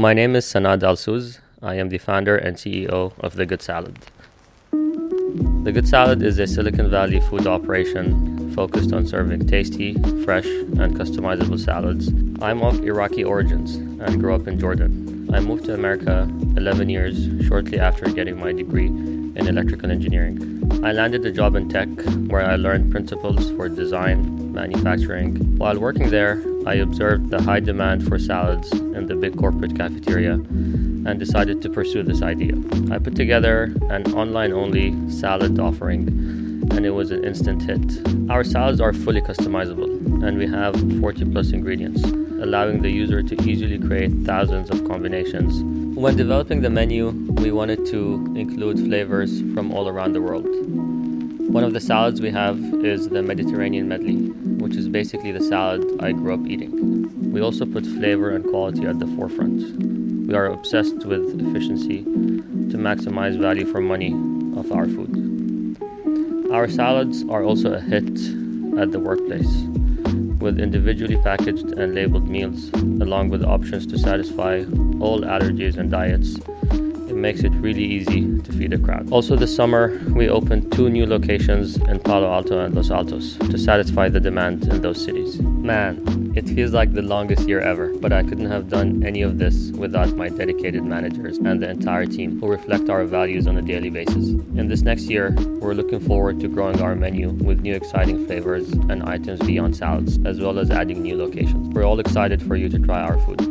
My name is Sanad Alsouz. I am the founder and CEO of The Good Salad. The Good Salad is a Silicon Valley food operation focused on serving tasty, fresh, and customizable salads. I'm of Iraqi origins and grew up in Jordan. I moved to America 11 years shortly after getting my degree in electrical engineering. I landed a job in tech where I learned principles for design, manufacturing. While working there, I observed the high demand for salads in the big corporate cafeteria and decided to pursue this idea. I put together an online only salad offering and it was an instant hit. Our salads are fully customizable and we have 40 plus ingredients, allowing the user to easily create thousands of combinations. When developing the menu, we wanted to include flavors from all around the world. One of the salads we have is the Mediterranean medley, which is basically the salad I grew up eating. We also put flavor and quality at the forefront. We are obsessed with efficiency to maximize value for money of our food. Our salads are also a hit at the workplace, with individually packaged and labeled meals, along with options to satisfy all allergies and diets makes it really easy to feed a crowd. Also, this summer, we opened two new locations in Palo Alto and Los Altos to satisfy the demand in those cities. Man, it feels like the longest year ever, but I couldn't have done any of this without my dedicated managers and the entire team who reflect our values on a daily basis. In this next year, we're looking forward to growing our menu with new exciting flavors and items beyond salads, as well as adding new locations. We're all excited for you to try our food.